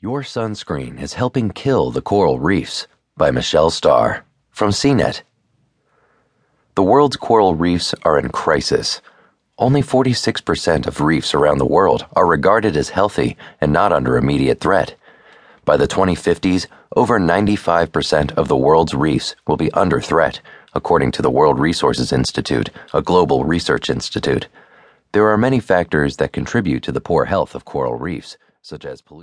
Your Sunscreen is Helping Kill the Coral Reefs by Michelle Starr from CNET. The world's coral reefs are in crisis. Only 46% of reefs around the world are regarded as healthy and not under immediate threat. By the 2050s, over 95% of the world's reefs will be under threat, according to the World Resources Institute, a global research institute. There are many factors that contribute to the poor health of coral reefs, such as pollution.